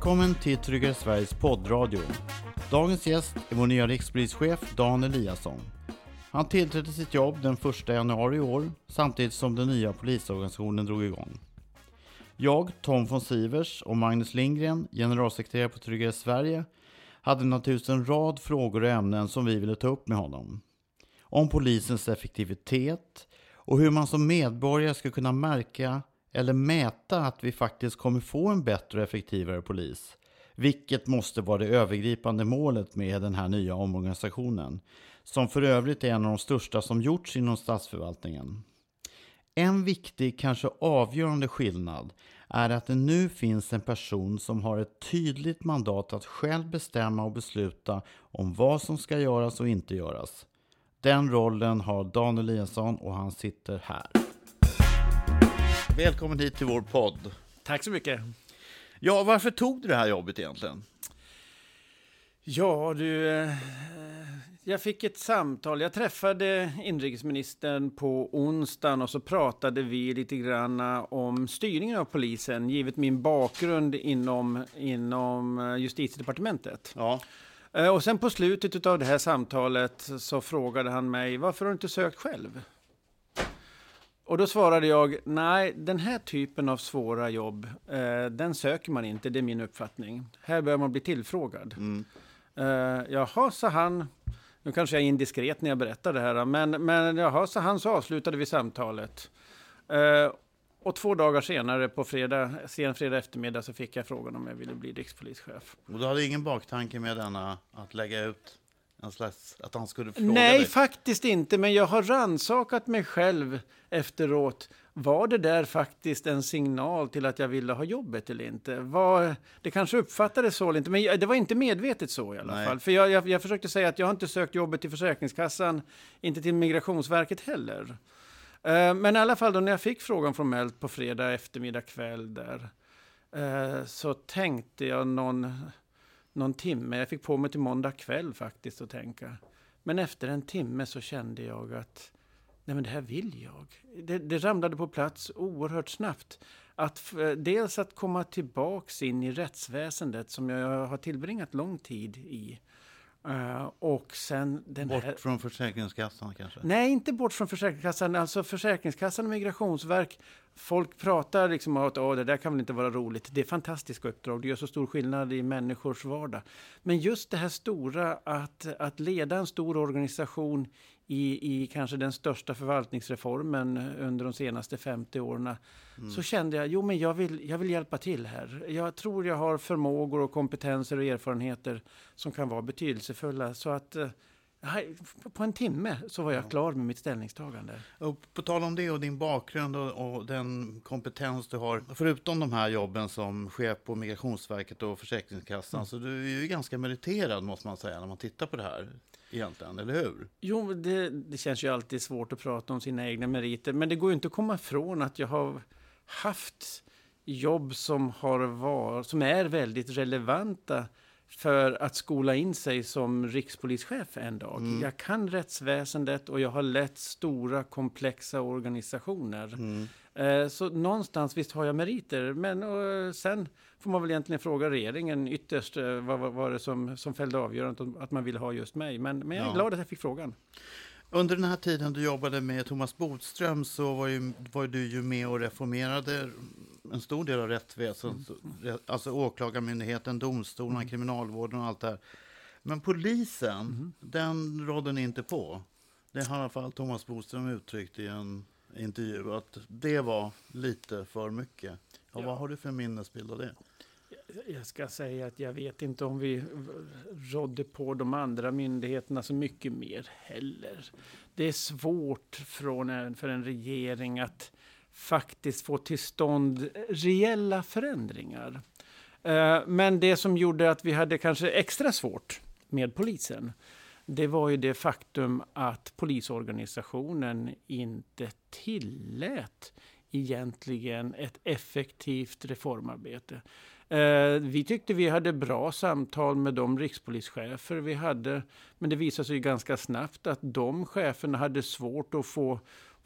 Välkommen till Tryggare Sveriges poddradio. Dagens gäst är vår nya rikspolischef Dan Eliasson. Han tillträdde sitt jobb den 1 januari i år samtidigt som den nya polisorganisationen drog igång. Jag, Tom von Sivers och Magnus Lindgren, generalsekreterare på Tryggare Sverige, hade naturligtvis en rad frågor och ämnen som vi ville ta upp med honom. Om polisens effektivitet och hur man som medborgare ska kunna märka eller mäta att vi faktiskt kommer få en bättre och effektivare polis. Vilket måste vara det övergripande målet med den här nya omorganisationen. Som för övrigt är en av de största som gjorts inom statsförvaltningen. En viktig, kanske avgörande skillnad är att det nu finns en person som har ett tydligt mandat att själv bestämma och besluta om vad som ska göras och inte göras. Den rollen har Dan Eliasson och han sitter här. Välkommen hit till vår podd. Tack så mycket. Ja, varför tog du det här jobbet egentligen? Ja, du, eh, jag fick ett samtal. Jag träffade inrikesministern på onsdagen och så pratade vi lite grann om styrningen av polisen, givet min bakgrund inom, inom eh, justitiedepartementet. Ja. Eh, och sen på slutet av det här samtalet så frågade han mig, varför har du inte sökt själv? Och då svarade jag, nej, den här typen av svåra jobb, eh, den söker man inte, det är min uppfattning. Här bör man bli tillfrågad. Mm. Eh, jaha, sa han. Nu kanske jag är indiskret när jag berättar det här, men, men jaha, sa han, så avslutade vi samtalet. Eh, och två dagar senare, på fredag, sen fredag eftermiddag, så fick jag frågan om jag ville bli rikspolischef. Och du hade ingen baktanke med denna att lägga ut slags, att han skulle fråga Nej, dig? faktiskt inte, men jag har ransakat mig själv efteråt. Var det där faktiskt en signal till att jag ville ha jobbet eller inte? Var, det kanske uppfattades så eller inte, men det var inte medvetet så i alla Nej. fall. För jag, jag, jag försökte säga att jag har inte sökt jobbet till Försäkringskassan, inte till Migrationsverket heller. Eh, men i alla fall då när jag fick frågan formellt på fredag eftermiddag kväll där, eh, så tänkte jag någon, någon timme, jag fick på mig till måndag kväll faktiskt att tänka. Men efter en timme så kände jag att nej men det här vill jag. Det, det ramlade på plats oerhört snabbt. Att, dels att komma tillbaks in i rättsväsendet som jag har tillbringat lång tid i. Uh, och sen den bort här... från Försäkringskassan kanske? Nej, inte bort från Försäkringskassan. Alltså Försäkringskassan och Migrationsverk. Folk pratar liksom om att oh, det där kan väl inte vara roligt. Det är fantastiska uppdrag. Det gör så stor skillnad i människors vardag. Men just det här stora att, att leda en stor organisation i, i kanske den största förvaltningsreformen under de senaste 50 åren. Mm. Så kände jag, jo men jag vill, jag vill hjälpa till här. Jag tror jag har förmågor och kompetenser och erfarenheter som kan vara betydelsefulla. Så att eh, på en timme så var jag klar med mitt ställningstagande. Och på tal om det och din bakgrund och, och, den kompetens du har, förutom de här jobben som chef på Migrationsverket och Försäkringskassan, mm. så du är ju ganska meriterad måste man säga när man tittar på det här egentligen, eller hur? Jo, det, det känns ju alltid svårt att prata om sina egna meriter, men det går ju inte att komma ifrån att jag har haft jobb som, har var, som är väldigt relevanta för att skola in sig som rikspolischef en dag. Mm. Jag kan rättsväsendet och jag har lett stora komplexa organisationer. Mm. Eh, så någonstans visst har jag meriter, men sen får man väl egentligen fråga regeringen ytterst eh, vad var det som, som fällde avgörandet att man ville ha just mig. Men, men jag är ja. glad att jag fick frågan. Under den här tiden du jobbade med Thomas Bodström så var, ju, var du ju med och reformerade en stor del av rättsväsendet. Mm. Alltså åklagarmyndigheten, domstolarna, mm. kriminalvården och allt det här. Men polisen, mm. den rådde ni inte på. Det har i alla fall Thomas Bodström uttryckt i en intervju att det var lite för mycket. Ja, ja. Vad har du för minnesbild av det? Jag ska säga att jag vet inte om vi rådde på de andra myndigheterna så mycket mer heller. Det är svårt från en, för en regering att faktiskt få till stånd reella förändringar. Eh, men det som gjorde att vi hade kanske extra svårt med polisen, det var ju det faktum att polisorganisationen inte tillät egentligen ett effektivt reformarbete. Eh, vi tyckte vi hade bra samtal med de rikspolischefer vi hade, men det visade sig ganska snabbt att de cheferna hade svårt att få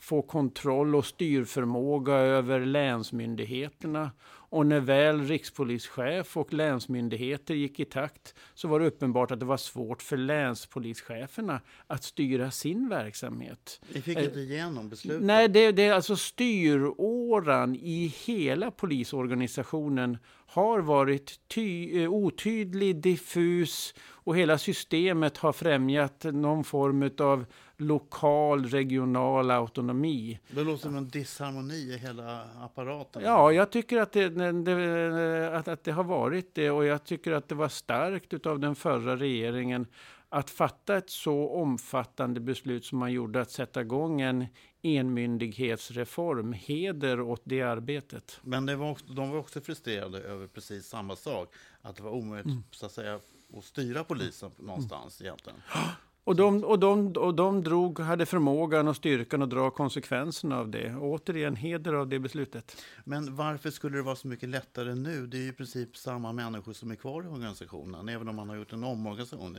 få kontroll och styrförmåga över länsmyndigheterna Och när väl rikspolischef och länsmyndigheter gick i takt så var det uppenbart att det var svårt för länspolischeferna att styra sin verksamhet. Ni fick inte igenom beslutet? Nej, det, det är alltså styråran i hela polisorganisationen har varit ty, eh, otydlig, diffus och hela systemet har främjat någon form av lokal, regional autonomi. Det låter som en disharmoni i hela apparaten. Ja, jag tycker att det, det, att, att det har varit det och jag tycker att det var starkt av den förra regeringen att fatta ett så omfattande beslut som man gjorde att sätta igång en enmyndighetsreform. Heder åt det arbetet. Men det var också, de var också frustrerade över precis samma sak. Att det var omöjligt mm. så att, säga, att styra polisen någonstans mm. egentligen. Och de, och, de, och de drog, hade förmågan och styrkan att dra konsekvenserna av det. Och återigen, heder av det beslutet. Men varför skulle det vara så mycket lättare nu? Det är ju i princip samma människor som är kvar i organisationen, även om man har gjort en omorganisation.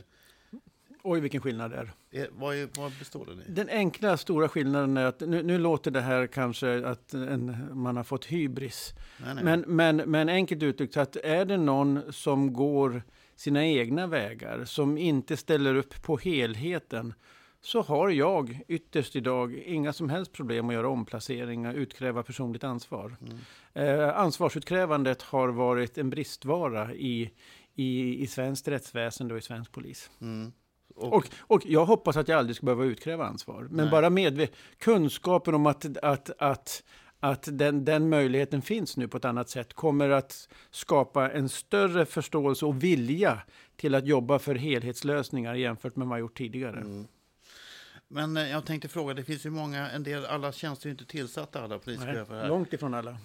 Oj, vilken skillnad det är. är vad, är, vad består den i? Den enkla stora skillnaden är att nu, nu låter det här kanske att en, man har fått hybris. Nej, nej. Men, men, men enkelt uttryckt, att är det någon som går sina egna vägar, som inte ställer upp på helheten, så har jag ytterst idag inga som helst problem att göra omplaceringar, utkräva personligt ansvar. Mm. Eh, ansvarsutkrävandet har varit en bristvara i, i, i svenskt rättsväsende och i svensk polis. Mm. Och, och, och, jag hoppas att jag aldrig ska behöva utkräva ansvar. Men nej. bara med kunskapen om att, att, att att den, den möjligheten finns nu på ett annat sätt kommer att skapa en större förståelse och vilja till att jobba för helhetslösningar jämfört med vad man gjort tidigare. Mm. Men eh, jag tänkte fråga, det finns ju många, en del, alla tjänster är inte tillsatta, alla polischefer här. långt ifrån alla.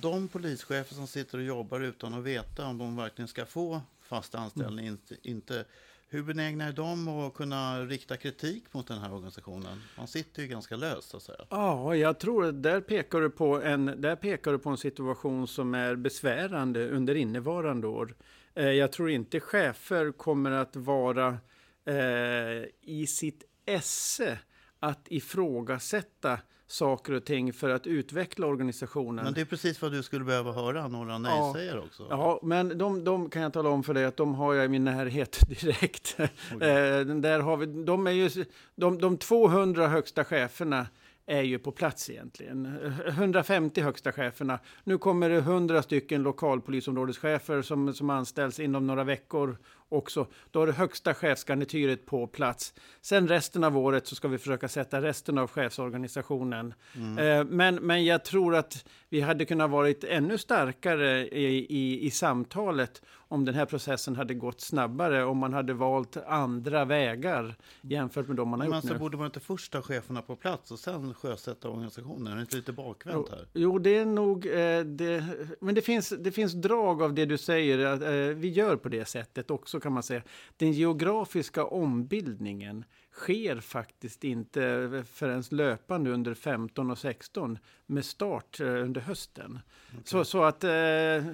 De polischefer som sitter och jobbar utan att veta om de verkligen ska få fast anställning, mm. inte, inte hur benägna är de att kunna rikta kritik mot den här organisationen? Man sitter ju ganska löst så att säga. Ja, jag tror att där pekar du på en, där pekar du på en situation som är besvärande under innevarande år. Eh, jag tror inte chefer kommer att vara eh, i sitt esse att ifrågasätta saker och ting för att utveckla organisationen. Men det är precis vad du skulle behöva höra, några nej-sägare ja. också. Ja, men de, de, kan jag tala om för dig att de har jag i min närhet direkt. Okay. eh, där har vi, de, är ju, de, de 200 högsta cheferna är ju på plats egentligen. 150 högsta cheferna. Nu kommer det 100 stycken lokalpolisområdeschefer som, som anställs inom några veckor också. Då har det högsta chefsgarnityret på plats. Sen resten av året så ska vi försöka sätta resten av chefsorganisationen. Mm. Eh, men, men jag tror att vi hade kunnat varit ännu starkare i, i, i samtalet om den här processen hade gått snabbare, om man hade valt andra vägar jämfört med de man har men gjort alltså, nu. borde man inte först ha cheferna på plats och sen sjösätta organisationen? Är det inte lite bakvänt här? Jo, det är nog... Eh, det, men det finns, det finns drag av det du säger, att eh, vi gör på det sättet också kan man säga. Den geografiska ombildningen sker faktiskt inte förrän löpande under 15 och 16 med start eh, under hösten. Okay. Så, så att eh, eh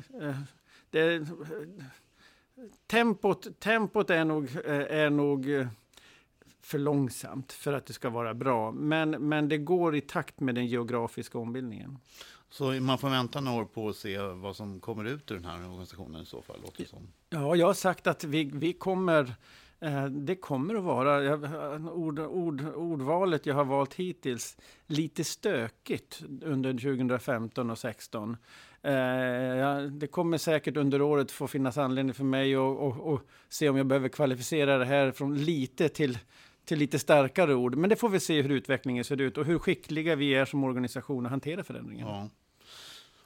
det, tempot, tempot är nog, är nog eh, för långsamt för att det ska vara bra. Men, men det går i takt med den geografiska ombildningen. Så man får vänta några år på att se vad som kommer ut ur den här organisationen i så fall? Låter som. Ja, jag har sagt att vi, vi kommer Eh, det kommer att vara, ord, ord, ordvalet jag har valt hittills, lite stökigt under 2015 och 2016. Eh, det kommer säkert under året få finnas anledning för mig att se om jag behöver kvalificera det här från lite till, till lite starkare ord. Men det får vi se hur utvecklingen ser ut och hur skickliga vi är som organisation att hantera förändringen. Ja.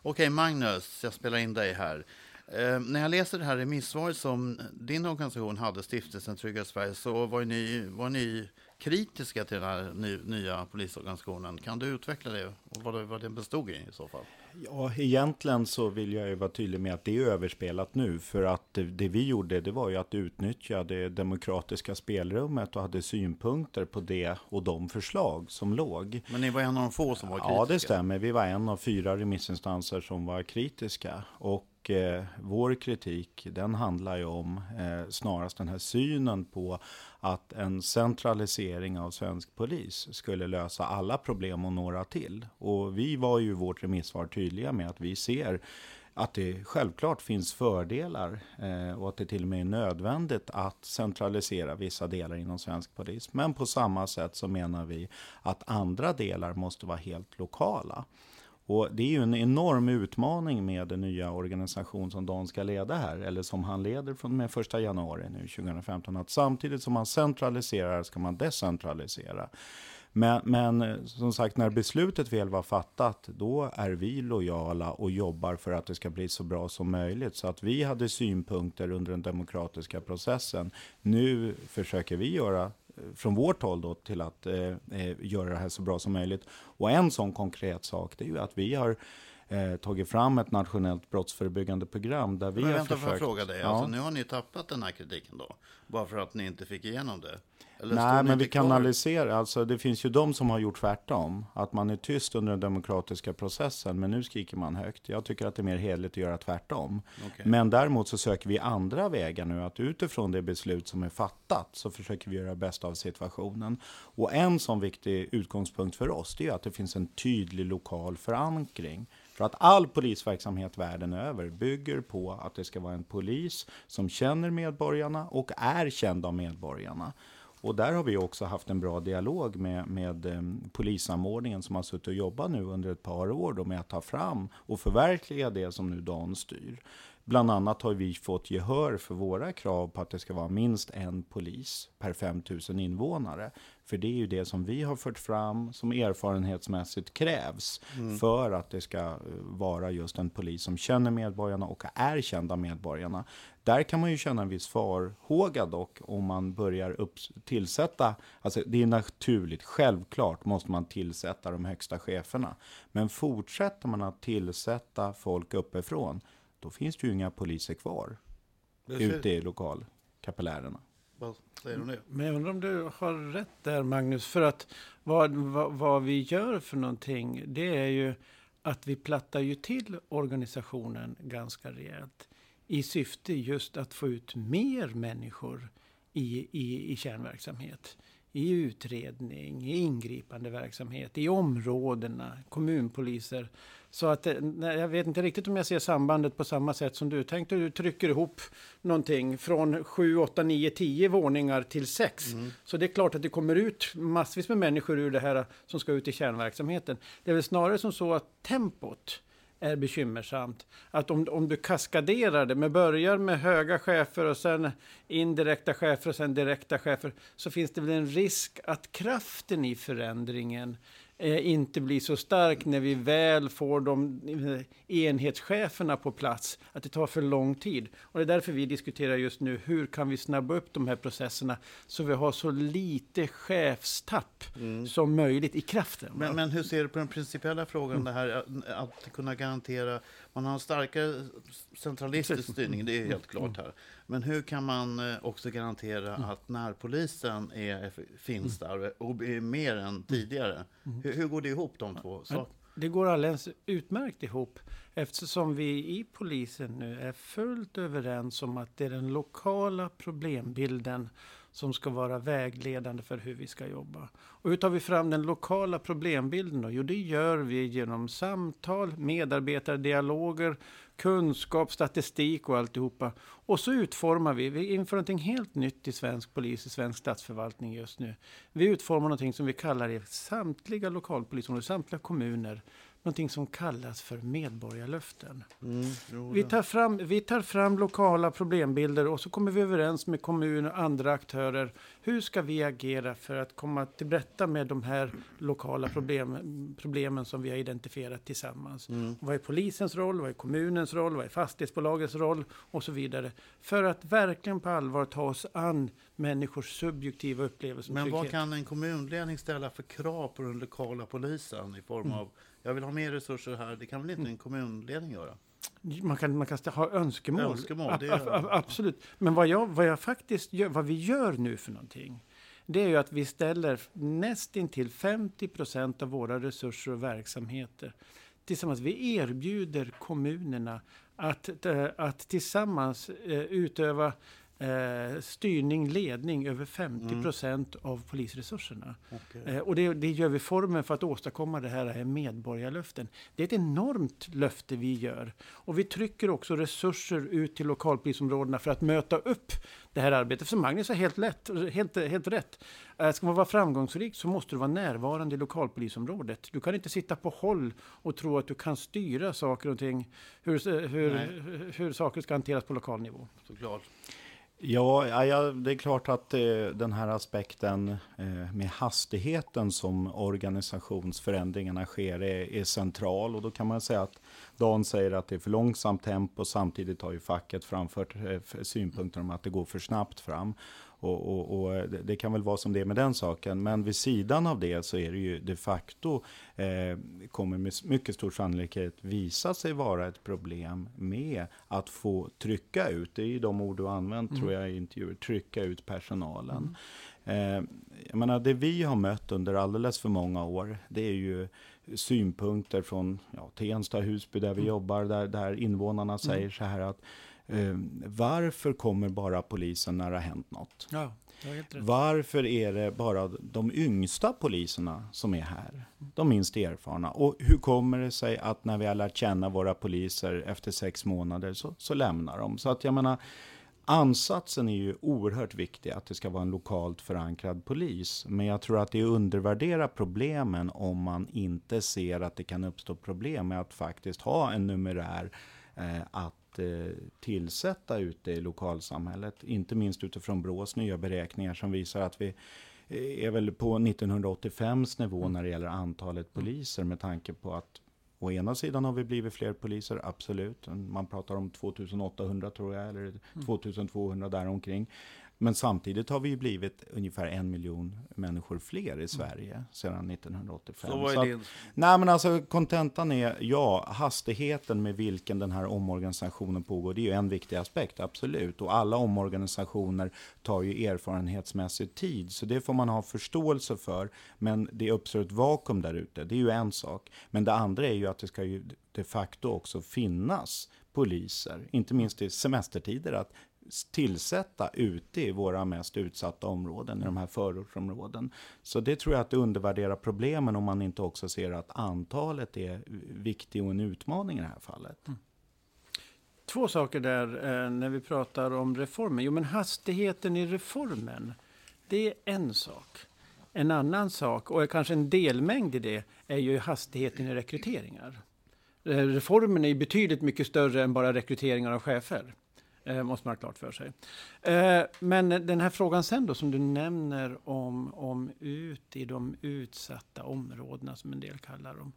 Okej, Magnus, jag spelar in dig här. Eh, när jag läser det här remissvaret som din organisation hade, Stiftelsen Trygga Sverige, så var ni, var ni kritiska till den här ny, nya polisorganisationen. Kan du utveckla det och vad, det, vad den bestod i i så fall? Ja, egentligen så vill jag ju vara tydlig med att det är överspelat nu. För att det, det vi gjorde, det var ju att utnyttja det demokratiska spelrummet och hade synpunkter på det och de förslag som låg. Men ni var en av de få som var kritiska? Ja, det stämmer. Vi var en av fyra remissinstanser som var kritiska. Och eh, vår kritik den handlar ju om eh, snarast den här synen på att en centralisering av svensk polis skulle lösa alla problem och några till. Och vi var ju i vårt remissvar tydliga med att vi ser att det självklart finns fördelar eh, och att det till och med är nödvändigt att centralisera vissa delar inom svensk polis. Men på samma sätt så menar vi att andra delar måste vara helt lokala. Och det är ju en enorm utmaning med den nya organisation som Dan ska leda här, eller som han leder från med 1 januari nu 2015, att samtidigt som man centraliserar ska man decentralisera. Men, men som sagt, när beslutet väl var fattat, då är vi lojala och jobbar för att det ska bli så bra som möjligt. Så att vi hade synpunkter under den demokratiska processen. Nu försöker vi göra från vårt håll då till att eh, eh, göra det här så bra som möjligt. Och en sån konkret sak, det är ju att vi har eh, tagit fram ett nationellt brottsförebyggande program där vi Men har vänta, försökt... får jag fråga dig? Ja. Alltså, nu har ni tappat den här kritiken då? Bara för att ni inte fick igenom det? Eller Nej, men vi kanaliserar. Alltså, det finns ju de som har gjort tvärtom. Att man är tyst under den demokratiska processen, men nu skriker man högt. Jag tycker att det är mer hederligt att göra tvärtom. Okej. Men däremot så söker vi andra vägar nu. Att utifrån det beslut som är fattat så försöker vi göra bäst av situationen. Och en sån viktig utgångspunkt för oss, det är att det finns en tydlig lokal förankring. För att all polisverksamhet världen över bygger på att det ska vara en polis som känner medborgarna och är känd av medborgarna. Och där har vi också haft en bra dialog med, med eh, polissamordningen som har suttit och jobbat nu under ett par år då med att ta fram och förverkliga det som nu Dan styr. Bland annat har vi fått gehör för våra krav på att det ska vara minst en polis per 5 000 invånare. För det är ju det som vi har fört fram som erfarenhetsmässigt krävs för att det ska eh, vara just en polis som känner medborgarna och är känd av medborgarna. Där kan man ju känna en viss farhåga dock om man börjar upp, tillsätta, alltså det är naturligt, självklart måste man tillsätta de högsta cheferna. Men fortsätter man att tillsätta folk uppifrån, då finns det ju inga poliser kvar ute i lokalkapillärerna. Vad säger du det? Men jag undrar om du har rätt där Magnus. För att vad, vad, vad vi gör för någonting, det är ju att vi plattar ju till organisationen ganska rejält. I syfte just att få ut mer människor i, i, i kärnverksamhet. I utredning, i ingripande verksamhet, i områdena, kommunpoliser. Så att, eh, nej, jag vet inte riktigt om jag ser sambandet på samma sätt som du. Tänk du trycker ihop någonting från 7, 8, 9, 10 våningar till 6. Så det är klart att det kommer ut massvis med människor ur det här som ska ut i kärnverksamheten. Det är väl snarare som så att tempot är bekymmersamt. Att om, om du kaskaderar det, med börjar med höga chefer och sen indirekta chefer och sen direkta chefer, så finns det väl en risk att kraften i förändringen eh, inte blir så stark när vi väl får de eh, enhetscheferna på plats, att det tar för lång tid. Och det är därför vi diskuterar just nu, hur kan vi snabba upp de här processerna så vi har så lite chefstapp som möjligt i kraften. Men, men hur ser du på den principiella frågan, det här att kunna garantera... Man har en starkare centralistisk styrning, det är helt klart här. Men hur kan man eh, också garantera att närpolisen är, finns där och är mer än tidigare? Hur, hur går det ihop, de två sakerna? Det går alldeles utmärkt ihop eftersom vi i polisen nu är fullt överens om att det är den lokala problembilden som ska vara vägledande för hur vi ska jobba. Och hur tar vi fram den lokala problembilden då? Jo, det gör vi genom samtal, medarbetardialoger, kunskap, statistik och alltihopa. Och så utformar vi, vi inför någonting helt nytt i svensk polis, i svensk statsförvaltning just nu. Vi utformar någonting som vi kallar i samtliga lokalpolisområden, samtliga kommuner, någonting som kallas för medborgarlöften. Mm, jo, Vi tar, fram, vi tar fram lokala problembilder och så kommer vi överens med kommuner och andra aktörer. Hur ska vi agera för att komma till rätta med de här lokala problem, problemen som vi har identifierat tillsammans? Mm. Vad är polisens roll? Vad är kommunens roll? Vad är fastighetsbolagets roll? Och så vidare. För att verkligen på allvar ta oss an människors subjektiva upplevelser. Men vad kan en kommunledning ställa för krav på den lokala polisen i form av jag vill ha mer resurser här. Det kan väl inte en kommunledning göra? Man kan, man kan ha önskemål. Önskemål, är- ab- absolut. Men vad jag, vad jag faktiskt gör, vad vi gör nu för någonting, det är ju att vi ställer nästintill 50 procent av våra resurser och verksamheter tillsammans. Vi erbjuder kommunerna att, eh, att tillsammans eh, utöva eh, styrning, ledning över 50 procent Mm. av polisresurserna. Eh, och det, det gör vi formen för att åstadkomma det här är medborgarlöften. Det är ett enormt löfte vi gör. Och vi trycker också resurser ut till lokalpolisområdena för att möta upp det här arbetet. För Magnus har helt, lätt, helt, helt rätt. Eh, Ska man vara framgångsrik så måste du vara närvarande i lokalpolisområdet. Du kan inte sitta på håll och tro att du kan styra saker och ting, hur, hur, Nej. hur, hur saker ska hanteras på lokal nivå. Såklart. Ja, ja, det är klart att eh, den här aspekten eh, med hastigheten som organisationsförändringarna sker är, är central. Och då kan man säga att Dan säger att det är för långsamt tempo. Samtidigt har ju facket framfört eh, synpunkter om att det går för snabbt fram. Och, och, och det, det kan väl vara som det är med den saken. Men vid sidan av det så är det ju de facto eh, kommer med mycket stor sannolikhet visa sig vara ett problem med att få trycka ut, det är ju de ord du använt tror jag i intervjuer, trycka ut personalen. Eh, jag menar, det vi har mött under alldeles för många år, det är ju synpunkter från ja, Tensta, Husby där vi jobbar, där, där invånarna säger så här att eh, varför kommer bara polisen när det har hänt något? Ja. Varför är det bara de yngsta poliserna som är här? De minst erfarna. Och hur kommer det sig att när vi har lärt känna våra poliser efter sex månader så, så lämnar de? Så att jag menar, ansatsen är ju oerhört viktig, att det ska vara en lokalt förankrad polis. Men jag tror att det undervärderar problemen om man inte ser att det kan uppstå problem med att faktiskt ha en numerär eh, att eh, tillsätta ute i lokalsamhället. Inte minst utifrån Brås nya beräkningar som visar att vi eh, är väl på 1985s nivå när det gäller antalet poliser med tanke på att Å ena sidan har vi blivit fler poliser, absolut. Man pratar om 2800 tror jag, eller 2200 däromkring. Men samtidigt har vi ju blivit ungefär en miljon människor fler i Sverige sedan 1985. Så vad är din... Nej men alltså kontentan är, ja, hastigheten med vilken den här omorganisationen pågår, det är ju en viktig aspekt, absolut. Och alla omorganisationer tar ju erfarenhetsmässigt tid, så det får man ha förståelse för. Men det uppstår ett vakuum där ute, det är ju en sak. Men det andra är ju att det ska ju de facto också finnas poliser, inte minst i semestertider, att tillsätta ute i våra mest utsatta områden, i de här förortsområden. Så det tror jag att det undervärderar problemen om man inte också ser att antalet är viktigt och en utmaning i det här fallet. Mm. Två saker där eh, när vi pratar om reformen. Jo, men hastigheten i reformen, det är en sak. En annan sak, och kanske en delmängd i det, är ju hastigheten i rekryteringar. Eh, reformen är ju betydligt mycket större än bara rekryteringar av chefer. Eh, måste man ha klart för sig. Eh, men den här frågan sen då som du nämner om, om ut i de utsatta områdena som en del kallar dem.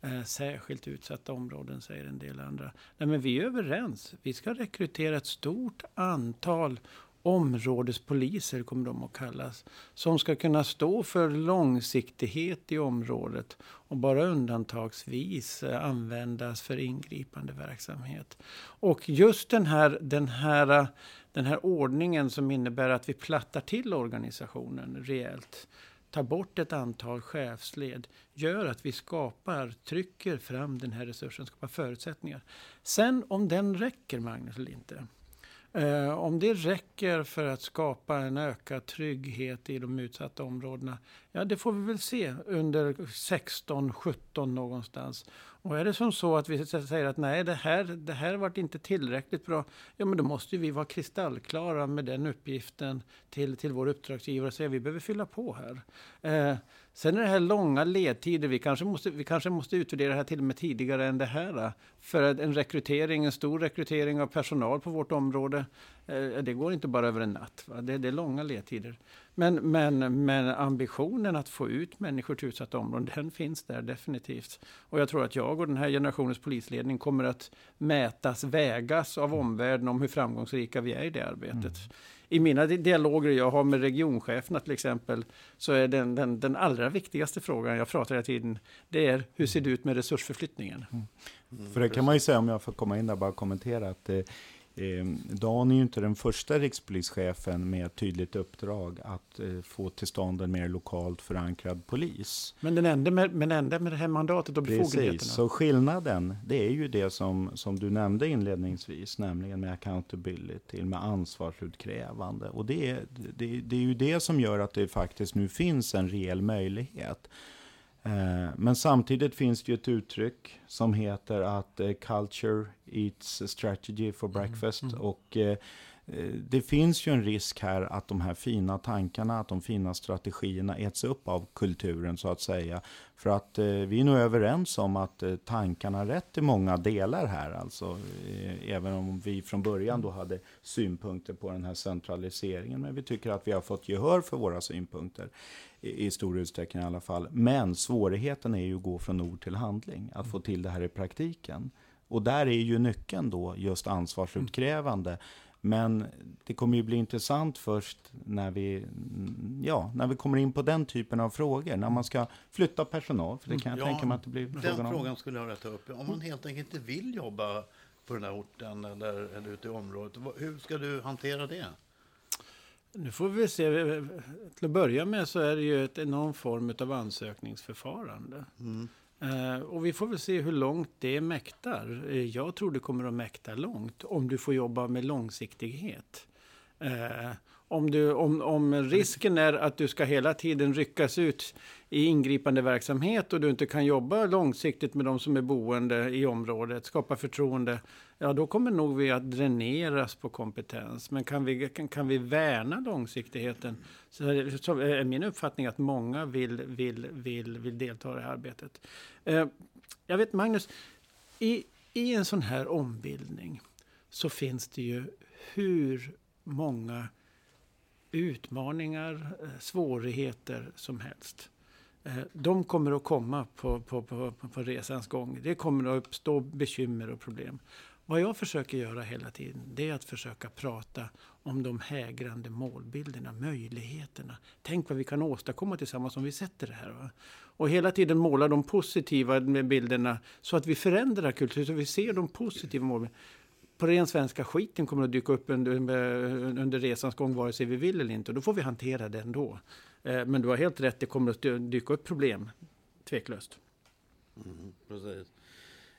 Eh, särskilt utsatta områden säger en del andra. Nej, men vi är överens. Vi ska rekrytera ett stort antal områdespoliser, kommer de att kallas, som ska kunna stå för långsiktighet i området och bara undantagsvis eh, användas för ingripande verksamhet. Och just den här, den här, den här ordningen som innebär att vi plattar till organisationen rejält tar bort ett antal chefsled gör att vi skapar, trycker fram den här resursen, skapar förutsättningar. Sen om den räcker, Magnus, eller inte. Eh, om det räcker för att skapa en ökad trygghet i de utsatta områdena, ja det får vi väl se under 16, 17 någonstans. Och är det som så att vi säger att nej, det här, det här varit inte tillräckligt bra, ja men då måste vi vara kristallklara med den uppgiften till, till vår uppdragsgivare och säga att vi behöver fylla på här. Eh, sen är det här långa ledtider, vi kanske, måste, vi kanske måste utvärdera det här till och med tidigare än det här. För att en rekrytering, en stor rekrytering av personal på vårt område, det går inte bara över en natt. Va? Det, det är långa ledtider. Men, men, men ambitionen att få ut människor till utsatta områden, den finns där definitivt. Och jag tror att jag och den här generationens polisledning kommer att mätas, vägas av omvärlden om hur framgångsrika vi är i det arbetet. I mina di- dialoger jag har med regioncheferna till exempel, så är den, den, den allra viktigaste frågan jag pratar hela tiden, det är hur ser det ut med resursförflyttningen? För det kan man ju säga, om jag får komma in där och bara kommentera, att eh, eh, Dan är ju inte den första rikspolischefen med ett tydligt uppdrag att eh, få till stånd en mer lokalt förankrad polis. Men den enda med, men enda med det här mandatet och befogenheterna? Precis, så skillnaden det är ju det som, som du nämnde inledningsvis, nämligen med accountability, med ansvarsutkrävande. Och det är, det, det är ju det som gör att det faktiskt nu finns en reell möjlighet Eh, men samtidigt finns det ju ett uttryck som heter att eh, culture eats strategy for mm, breakfast. Mm. Och eh, Eh, det finns ju en risk här att de här fina tankarna, att de fina strategierna äts upp av kulturen så att säga. För att eh, vi är nog överens om att eh, tankarna har rätt i många delar här. Alltså, även om vi från början då hade synpunkter på den här centraliseringen. Men vi tycker att vi har fått gehör för våra synpunkter i, stor utsträckning i alla fall. Men svårigheten är ju att gå från ord till handling, att få till det här i praktiken. Och där är ju nyckeln då just ansvarsutkrävande. Men det kommer ju bli intressant först när vi, ja, när vi kommer in på den typen av frågor. När man ska flytta personal, för det kan jag ja, tänka mig att det blir Den frågan, frågan skulle jag vilja ta upp. Om man helt enkelt inte vill jobba på den här orten eller, eller ute i området, hur ska du hantera det? Nu får vi se. Till att börja med så är det ju ett enorm form av ansökningsförfarande. Mm. Uh, och vi får väl se hur långt det mäktar. Uh, jag tror det kommer att mäkta långt om du får jobba med långsiktighet. Uh, om, du, om, om risken är att du ska hela tiden ryckas ut i ingripande verksamhet och du inte kan jobba långsiktigt med de som är boende i området, skapa förtroende, ja då kommer nog vi att dräneras på kompetens. Men kan vi, kan, kan vi värna långsiktigheten så är, så är min uppfattning att många vill, vill, vill, vill delta i det här arbetet. Eh, jag vet Magnus, i, i en sån här ombildning så finns det ju hur många utmaningar, eh, svårigheter som helst. Eh, de kommer att komma på, på, på, på resans gång. Det kommer att uppstå bekymmer och problem. Vad jag försöker göra hela tiden, det är att försöka prata om de hägrande målbilderna, möjligheterna. Tänk vad vi kan åstadkomma tillsammans om vi sätter det här. Va? Och hela tiden måla de positiva bilderna så att vi förändrar kulturen, så vi ser de positiva målen på ren svenska, skiten kommer att dyka upp under, eh, under resans gång vare sig vi vill eller inte. Och då får vi hantera det ändå. Eh, men du har helt rätt, det kommer att dyka upp problem. Tveklöst. Mm, precis.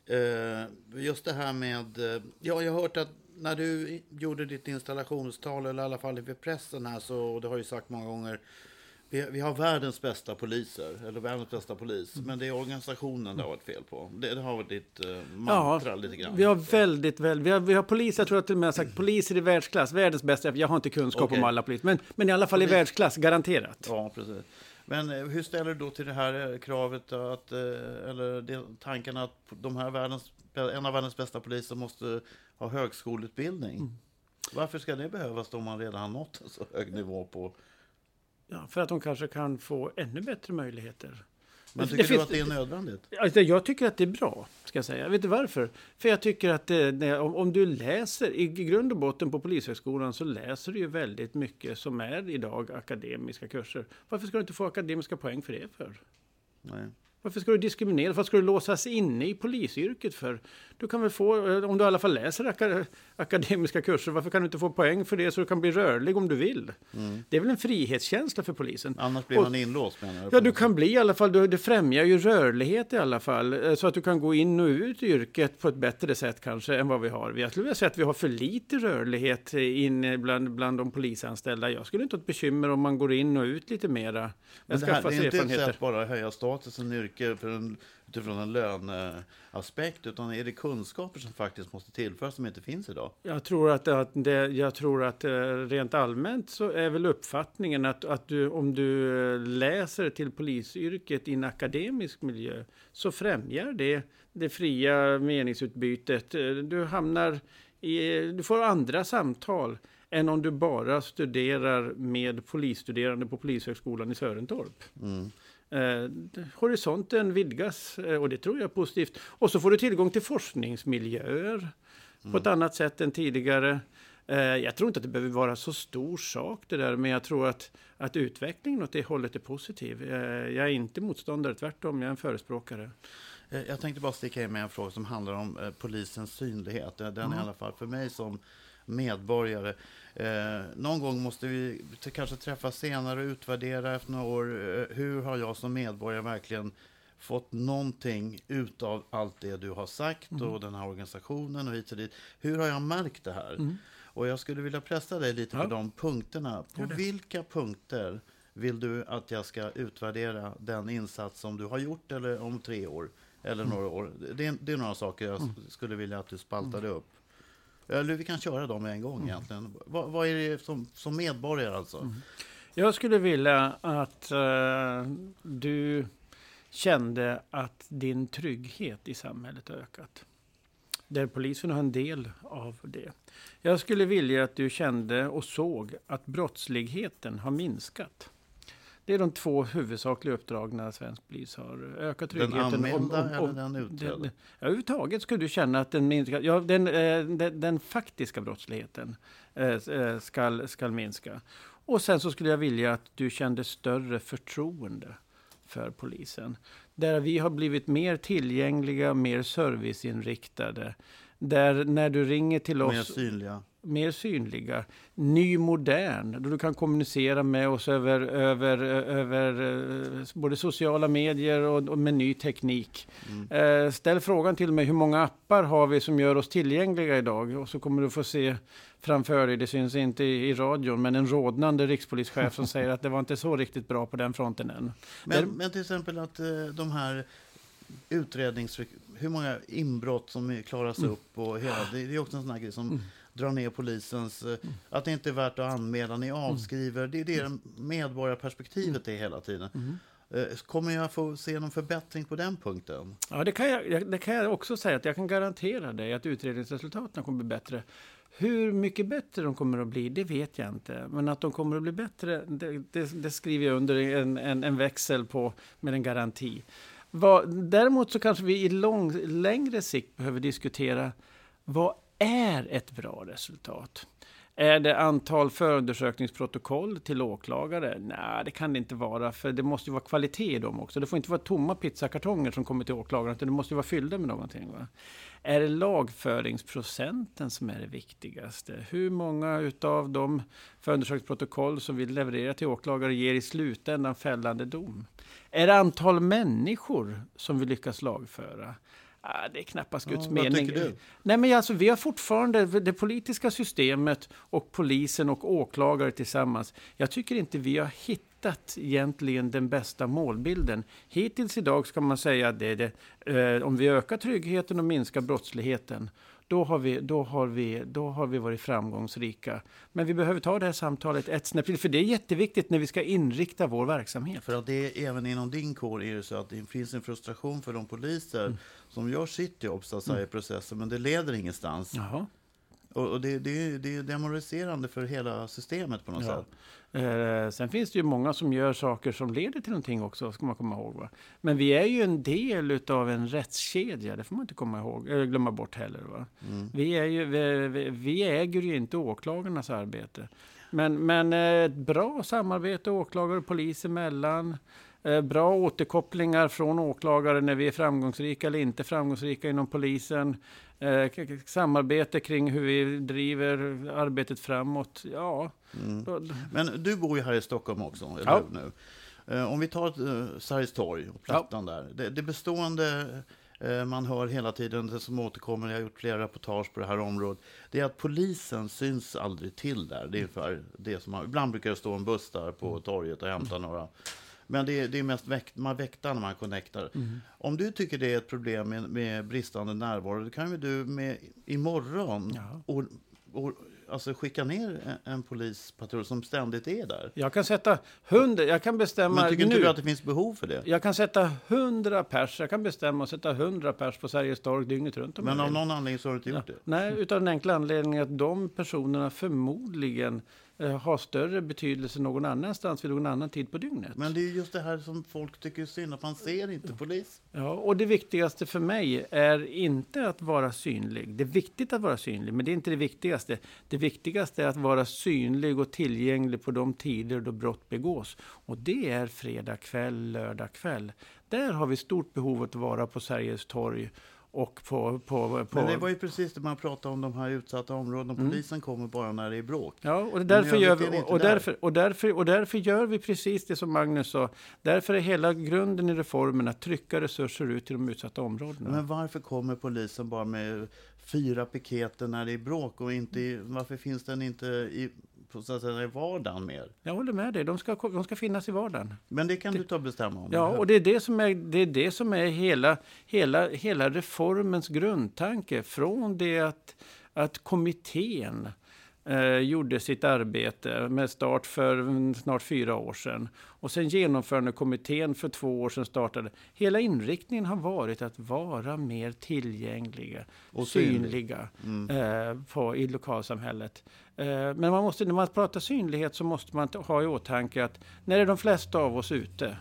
Eh, just det här med... Eh, ja, jag har hört att när du gjorde ditt installationstal, eller i alla fall i pressen här, så, och det har ju sagt många gånger, vi, vi, har världens bästa poliser, eller världens bästa polis, mm. men det är organisationen det har varit fel på. Det, det har varit ditt uh, mantra ja, lite grann. Vi har väldigt, väldigt, vi har, vi har poliser, jag tror att till och med har sagt poliser i världsklass, världens bästa, jag har inte kunskap okay. om alla poliser, men, men i alla fall i världsklass, garanterat. Ja, precis. Men eh, hur ställer du då till det här eh, kravet, att, eller det, tanken att de här världens, en av världens bästa poliser måste ha högskoleutbildning? Mm. Varför ska det behövas om man redan har nått en så hög nivå på Ja, för att de kanske kan få ännu bättre möjligheter. Men tycker det du finns, att det är nödvändigt? Alltså, jag tycker att det är bra, ska jag säga. Vet du varför? För jag tycker att det, om, om, du läser, i grund och botten på Polishögskolan så läser du ju väldigt mycket som är idag akademiska kurser. Varför ska du inte få akademiska poäng för det för? Nej. Varför ska du diskriminera? Varför ska du låsas inne i polisyrket för? Du kan väl få, eh, om du i alla fall läser ak akademiska kurser, varför kan du inte få poäng för det så du kan bli rörlig om du vill? Mm. Det är väl en frihetskänsla för polisen. Annars blir man inlåst menar du? Ja, du kan bli i alla fall, det främjar ju rörlighet i alla fall. Eh, så att du kan gå in och ut i yrket på ett bättre sätt kanske än vad vi har. Jag skulle vilja säga att vi har för lite rörlighet in bland, bland de polisanställda. Jag skulle inte ha ett bekymmer om man går in och ut lite mera. Men det, här, det är inte ett sätt bara att höja statusen i yrket för en utifrån en löneaspekt, utan är det kunskaper som faktiskt måste tillföras som inte finns idag? Jag tror att, att det, jag tror att eh, rent allmänt så är väl uppfattningen att, att du, om du läser till polisyrket i en akademisk miljö så främjar det det fria meningsutbytet. Du hamnar i, du får andra samtal än om du bara studerar med polisstuderande på Polishögskolan i Sörentorp. Mm. Eh, horisonten vidgas eh, och det tror jag är positivt. Och så får du tillgång till forskningsmiljöer mm. på ett annat sätt än tidigare. Eh, jag tror inte att det behöver vara så stor sak det där, men jag tror att, att utvecklingen åt det hållet är positiv. Eh, jag är inte motståndare, tvärtom, jag är en förespråkare. Eh, jag tänkte bara sticka in med en fråga som handlar om eh, polisens synlighet. Den mm. i alla fall för mig som medborgare. Eh, någon gång måste vi kanske träffas senare och utvärdera efter några år. Eh, hur har jag som medborgare verkligen fått någonting utav allt det du har sagt mm. och den här organisationen och hit och dit. Hur har jag märkt det här? Mm. Och jag skulle vilja pressa dig lite ja. på de punkterna. På vilka punkter vill du att jag ska utvärdera den insats som du har gjort eller om tre år eller mm. några år? Det är, det är några saker jag mm. skulle vilja att du spaltade mm. upp. Eller vi kan köra dem en gång mm. egentligen. Vad, vad, är det som, som medborgare alltså? Mm. Jag skulle vilja att uh, du kände att din trygghet i samhället har ökat. Där polisen har en del av det. Jag skulle vilja att du kände och såg att brottsligheten har minskat. Det är de två huvudsakliga uppdragen när svensk polis har. Öka tryggheten. Den använda och, och, och, eller den utredda? överhuvudtaget skulle du känna att den minskar. Ja, den, eh, den, den faktiska brottsligheten eh, eh, ska, ska minska. Och sen så skulle jag vilja att du kände större förtroende för polisen. Där vi har blivit mer tillgängliga, mer serviceinriktade. Där när du ringer till oss... Mer synliga mer synliga, ny, modern, då du kan kommunicera med oss över, över, över eh, både sociala medier och, och med ny teknik. Mm. Eh, ställ frågan till mig, hur många appar har vi som gör oss tillgängliga idag? Och så kommer du få se framför dig, det syns inte i, i radion, men en rådnande rikspolischef som säger att det var inte så riktigt bra på den fronten än. Men, Där, men till exempel att eh, de här utrednings... Hur många inbrott som klaras mm. upp och hela, det, det är också en sån här grej som mm dra ner polisens... Mm. Att det inte är värt att anmäla, ni avskriver. Mm. Det är det medborgarperspektivet är hela tiden. Mm. Eh, kommer jag få se någon förbättring på den punkten? Ja, det kan, jag, det kan jag också säga. att Jag kan garantera dig att utredningsresultaten kommer bli bättre. Hur mycket bättre de kommer att bli, det vet jag inte. Men att de kommer att bli bättre, det, det, det skriver jag under en, en, en, växel på med en garanti. Vad, däremot så kanske vi i lång, längre sikt behöver diskutera vad är ett bra resultat? Är det antal förundersökningsprotokoll till åklagare? Nej, det kan det inte vara, för det måste ju vara kvalitet i dem också. Det får inte vara tomma pizzakartonger som kommer till åklagaren, utan det måste ju vara fyllda med någonting. Va? Är det lagföringsprocenten som är det viktigaste? Hur många utav de förundersökningsprotokoll som vi levererar till åklagare ger i slutändan fällande dom? Är det antal människor som vi lyckas lagföra? Ah, det är knappast Guds ja, mening. Vad tycker du? Nej, men alltså, vi har fortfarande det politiska systemet och polisen och åklagare tillsammans. Jag tycker inte vi har hittat egentligen den bästa målbilden. Hittills idag ska man säga att det är det, eh, om vi ökar tryggheten och minskar brottsligheten då har, vi, då, har vi, då har vi varit framgångsrika. Men vi behöver ta det här samtalet ett snäpp till, för det är jätteviktigt när vi ska inrikta vår verksamhet. För att det är, även inom din kår är det så att det finns en frustration för de poliser mm. som gör sitt jobb så att säga, mm. i processen, men det leder ingenstans. Jaha. Och, det, det, det, är demoraliserande för hela systemet på något ja. sätt. Eh, sen finns det ju många som gör saker som leder till någonting också, ska man komma ihåg. Va? Men vi är ju en del av en rättskedja, det får man inte komma ihåg, eller glömma bort heller. Va? Mm. Vi, är ju, vi, vi, vi äger ju inte åklagarnas arbete. Men, men eh, ett bra samarbete åklagare och polis emellan. Eh, bra återkopplingar från åklagare när vi är framgångsrika eller inte framgångsrika inom polisen. Eh, samarbete kring hur vi driver arbetet framåt. Ja. Mm. Men du bor ju här i Stockholm också, eller ja. nu? Eh, om vi tar Sergels torg och Plattan ja. där. Det, det bestående man hör hela tiden, det som återkommer, jag har gjort flera reportage på det här området, det är att polisen syns aldrig till där. Det är ungefär det som man, ibland brukar det stå en buss där på torget och hämta några men det är, det är mest väkt, man väktar när man connectar. Mm. Om du tycker det är ett problem med, med bristande närvaro, då kan ju du med imorgon ja. och, och alltså skicka ner en, en polispatrull som ständigt är där. Jag kan sätta hundra, jag kan bestämma Men tycker nu. inte du att det finns behov för det? Jag kan sätta hundra pers, jag kan bestämma att sätta hundra pers på Sergels torg dygnet runt. Men av någon anledning så har du inte gjort ja. det? Nej, utav den enkla anledningen att de personerna förmodligen har större betydelse någon annanstans vid någon annan tid på dygnet. Men det är just det här som folk tycker är synd, att man ser inte polis. Ja, och det viktigaste för mig är inte att vara synlig. Det är viktigt att vara synlig, men det är inte det viktigaste. Det viktigaste är att vara synlig och tillgänglig på de tider då brott begås. Och det är fredag kväll, lördag kväll. Där har vi stort behov av att vara på Sergels torg och på, på, på... Men det var ju precis det man pratade om, de här utsatta områdena. Mm. Polisen kommer bara när det är bråk. Ja, och därför, gör vi, inte och, där. därför, och, därför, och därför gör vi precis det som Magnus sa. Därför är hela grunden i reformen att trycka resurser ut till de utsatta områdena. Men varför kommer polisen bara med fyra piketer när det är bråk och inte varför finns den inte i, säga, i vardagen mer? Jag håller med dig, de ska, de ska finnas i vardagen. Men det kan du ta och bestämma om. Ja, och det är det som är, det är, det som är hela, hela, hela reformens grundtanke. Från det att, att kommittén eh, gjorde sitt arbete med start för snart fyra år sedan. Och sen genomförandekommittén för två år sedan startade. Hela inriktningen har varit att vara mer tillgängliga, Och synlig. synliga Mm. eh, på, i lokalsamhället. Eh, men man måste, när man pratar synlighet så måste man ha i åtanke att när är de flesta av oss ute?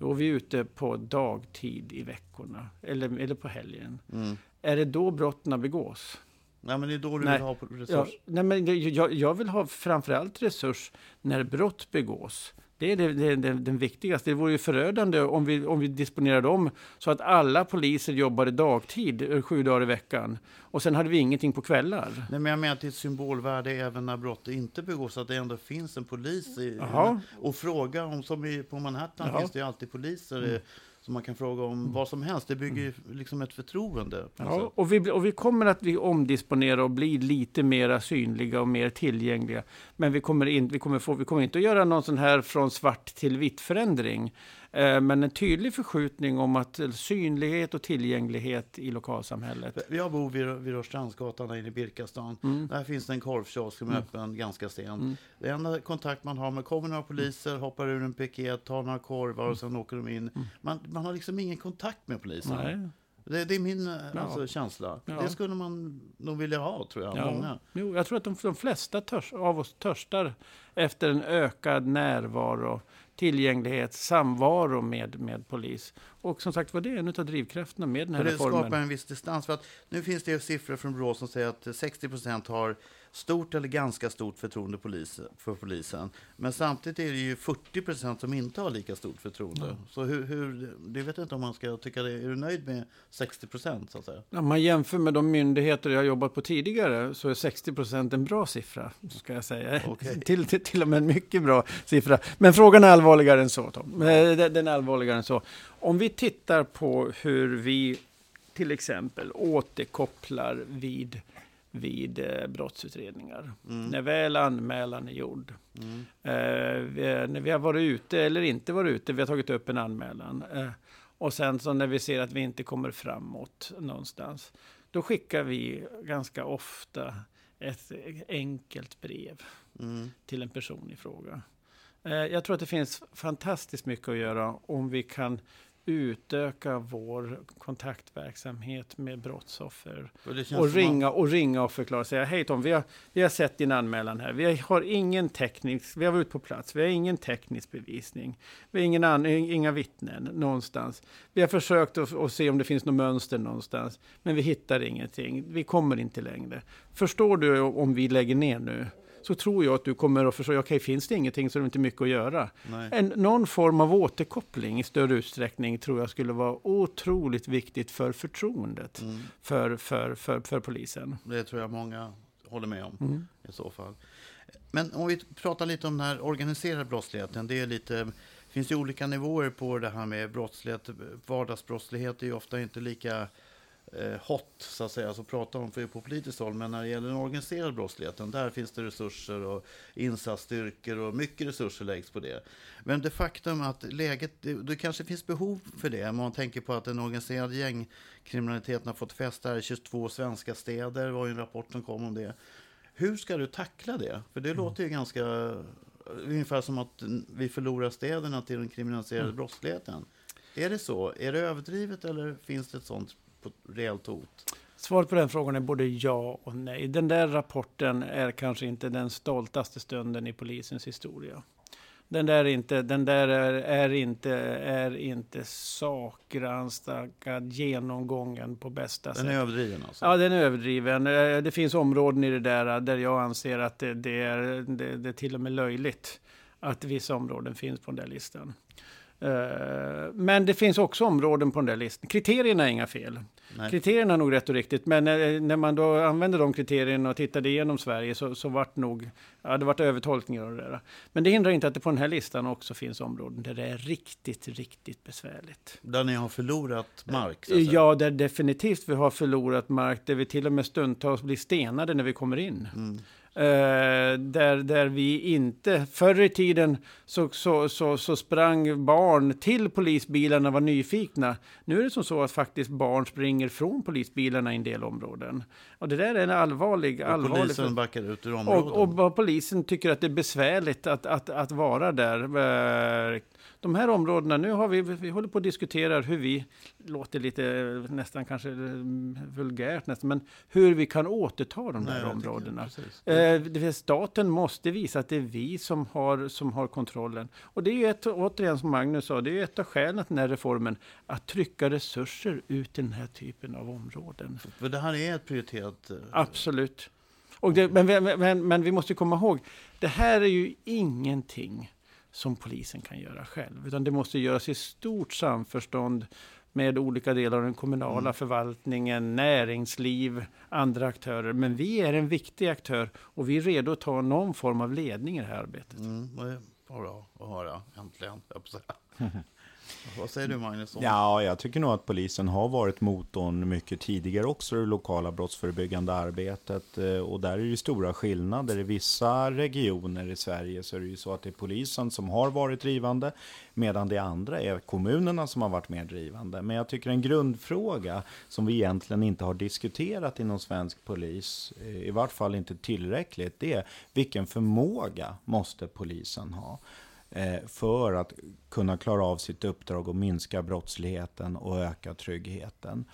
Jo, vi är ute på dagtid i veckorna eller, eller på helgen. Mm. Är det då brotten begås? Nej, men det är då du Nej. vill ha på- Ja, resurs. nej, men jag, jag vill ha framförallt resurs när brott begås. Det är det, det, det, den viktigaste. Det vore ju förödande om vi, om vi disponerade om så att alla poliser jobbade dagtid eh, sju dagar i veckan. Och sen hade vi ingenting på kvällar. Nej, men jag menar att det är ett symbolvärde även när brott inte begås, att det ändå finns en polis i, och fråga om, som i, på Manhattan Jaha. finns det ju alltid poliser eh, som man kan fråga om vad som helst. Det bygger ju liksom ett förtroende. Ja, och, vi, och vi kommer att vi omdisponera och bli lite mer synliga och mer tillgängliga. Men vi kommer, in, vi, kommer få, vi kommer inte att göra någon sån här från svart till vitt förändring. Eh, men en tydlig förskjutning om att synlighet och tillgänglighet i lokalsamhället. Jag bor vid, vid Rörstrandsgatan där inne i Birkastan. Mm. Där finns det en korvkiosk som är öppen ganska sent. Mm. Det enda kontakt man har med kommer några poliser, hoppar ur en piket, tar några korvar och sen åker de in. Man, man har liksom ingen kontakt med polisen. Mm. Nej. Det, det är min eh, Ja. alltså, känsla. Ja. Det skulle man nog vilja ha, tror jag. Många. Jo, jag tror att de, de flesta törs, av oss törstar efter en ökad närvaro, tillgänglighet, samvaro med, med polis. Och som sagt var det är en av drivkrafterna med den här För det reformen. skapar en viss distans. För att nu finns det siffror från Brå som säger att 60 procent har stort eller ganska stort förtroende polis, för polisen. Men samtidigt är det ju 40 procent som inte har lika stort förtroende. Så hur, hur, det vet jag inte om man ska tycka det. Är du nöjd med 60 procent så att säga? Om man jämför med de myndigheter jag jobbat på tidigare så är 60 procent en bra siffra. Ska jag säga. Okej. Till, till, till och med en mycket bra siffra. Men frågan är allvarligare än så, Tom. Eh, den är allvarligare än så. Om vi tittar på hur vi till exempel återkopplar vid, vid eh, brottsutredningar. Mm. När väl anmälan är gjord. Mm. Eh, vi, när vi har varit ute eller inte varit ute, vi har tagit upp en anmälan. Eh, och sen så när vi ser att vi inte kommer framåt någonstans, då skickar vi ganska ofta ett enkelt brev Mm. till en person i fråga. Eh, jag tror att det finns fantastiskt mycket att göra om vi kan utöka vår kontaktverksamhet med brottsoffer Och, och ringa och ringa och förklara och säga hej Tom, vi har, vi har sett din anmälan här. Vi har ingen teknisk, vi har varit på plats, vi har ingen teknisk bevisning. Vi har ingen an, inga vittnen någonstans. Vi har försökt att, att se om det finns något mönster någonstans, men vi hittar ingenting. Vi kommer inte längre. Förstår du om vi lägger ner nu? Så tror jag att du kommer att förstå, okej, finns det ingenting så är det inte mycket att göra. Nej. En, någon form av återkoppling i större utsträckning tror jag skulle vara otroligt viktigt för förtroendet Mm. för, för, för, för polisen. Det tror jag många håller med om Mm. i så fall. Men om vi pratar lite om den här organiserade brottsligheten. Det är lite, finns ju olika nivåer på det här med brottslighet. Vardagsbrottslighet är ju ofta inte lika hot så att säga, så prata om för på politiskt håll. Men när det gäller den organiserade brottsligheten, där finns det resurser och insatsstyrkor och mycket resurser läggs på det. Men det faktum att läget, det, det kanske finns behov för det. Om man tänker på att den organiserade gängkriminaliteten har fått fäste här i 22 svenska städer. Var ju en rapport som kom om det. Hur ska du tackla det? För det låter ju ganska ungefär som att vi förlorar städerna till den kriminaliserade brottsligheten. Är det så? Är det överdrivet eller finns det ett sånt på- reellt hot? Svaret på den frågan är både ja och nej. Den där rapporten är kanske inte den stoltaste stunden i polisens historia. Den där är inte, den där är, är inte, är inte sakgranskad, genomgången på bästa Den sätt. är överdriven alltså? Ja, den är överdriven. Eh, Det finns områden i det där där jag anser att det, det, är, det, det är till och med löjligt att vissa områden finns på den där listan. Eh, men det finns också områden på den där listan. Kriterierna är inga fel. Nej. Kriterierna är nog rätt och riktigt, men när, när man då använde de kriterierna och tittade igenom Sverige så, så vart nog, ja det vart övertolkningar och det där. Men det hindrar inte att det på den här listan också finns områden där det är riktigt, riktigt besvärligt. Där ni har förlorat mark? Så säga. Ja, där definitivt vi har förlorat mark, där vi till och med stundtals blir stenade när vi kommer in. Mm. Eh, där, där vi inte... Förr i tiden så, så, så, så sprang barn till polisbilarna och var nyfikna. Nu är det som så att faktiskt barn springer från polisbilarna i en del områden. Och det där är en allvarlig... Och allvarlig polisen backar ut ur områden? och, och polisen tycker att det är besvärligt att, att, att vara där. Eh, De här områdena, nu har vi, vi håller på att diskutera hur vi, låter lite nästan kanske mm, vulgärt nästan, men hur vi kan återta de här jag områdena. precis. Eh, det staten måste visa att det är vi som har, som har kontrollen. Och det är ju ett, återigen som Magnus sa, det är ju ett av skälen till den här reformen, att trycka resurser ut till den här typen av områden. För det här är ett prioriterat... eh, Absolut. Och det, men, men, men, men vi måste komma ihåg, det här är ju ingenting som polisen kan göra själv, utan det måste göras i stort samförstånd med olika delar av den kommunala Mm. förvaltningen, näringsliv, andra aktörer. Men vi är en viktig aktör och vi är redo att ta någon form av ledning i det här arbetet. Mm, det var bra att höra, äntligen. Vad säger du Magnus? om- Ja, jag tycker nog att polisen har varit motorn mycket tidigare också i det lokala brottsförebyggande arbetet. Eh, och där är det ju stora skillnader. I vissa regioner i Sverige så är det ju så att det är polisen som har varit drivande, medan det andra är kommunerna som har varit mer drivande. Men jag tycker en grundfråga som vi egentligen inte har diskuterat inom svensk polis, eh, i vart fall inte tillräckligt, det är vilken förmåga måste polisen ha? Eh, för att kunna klara av sitt uppdrag och minska brottsligheten och öka tryggheten.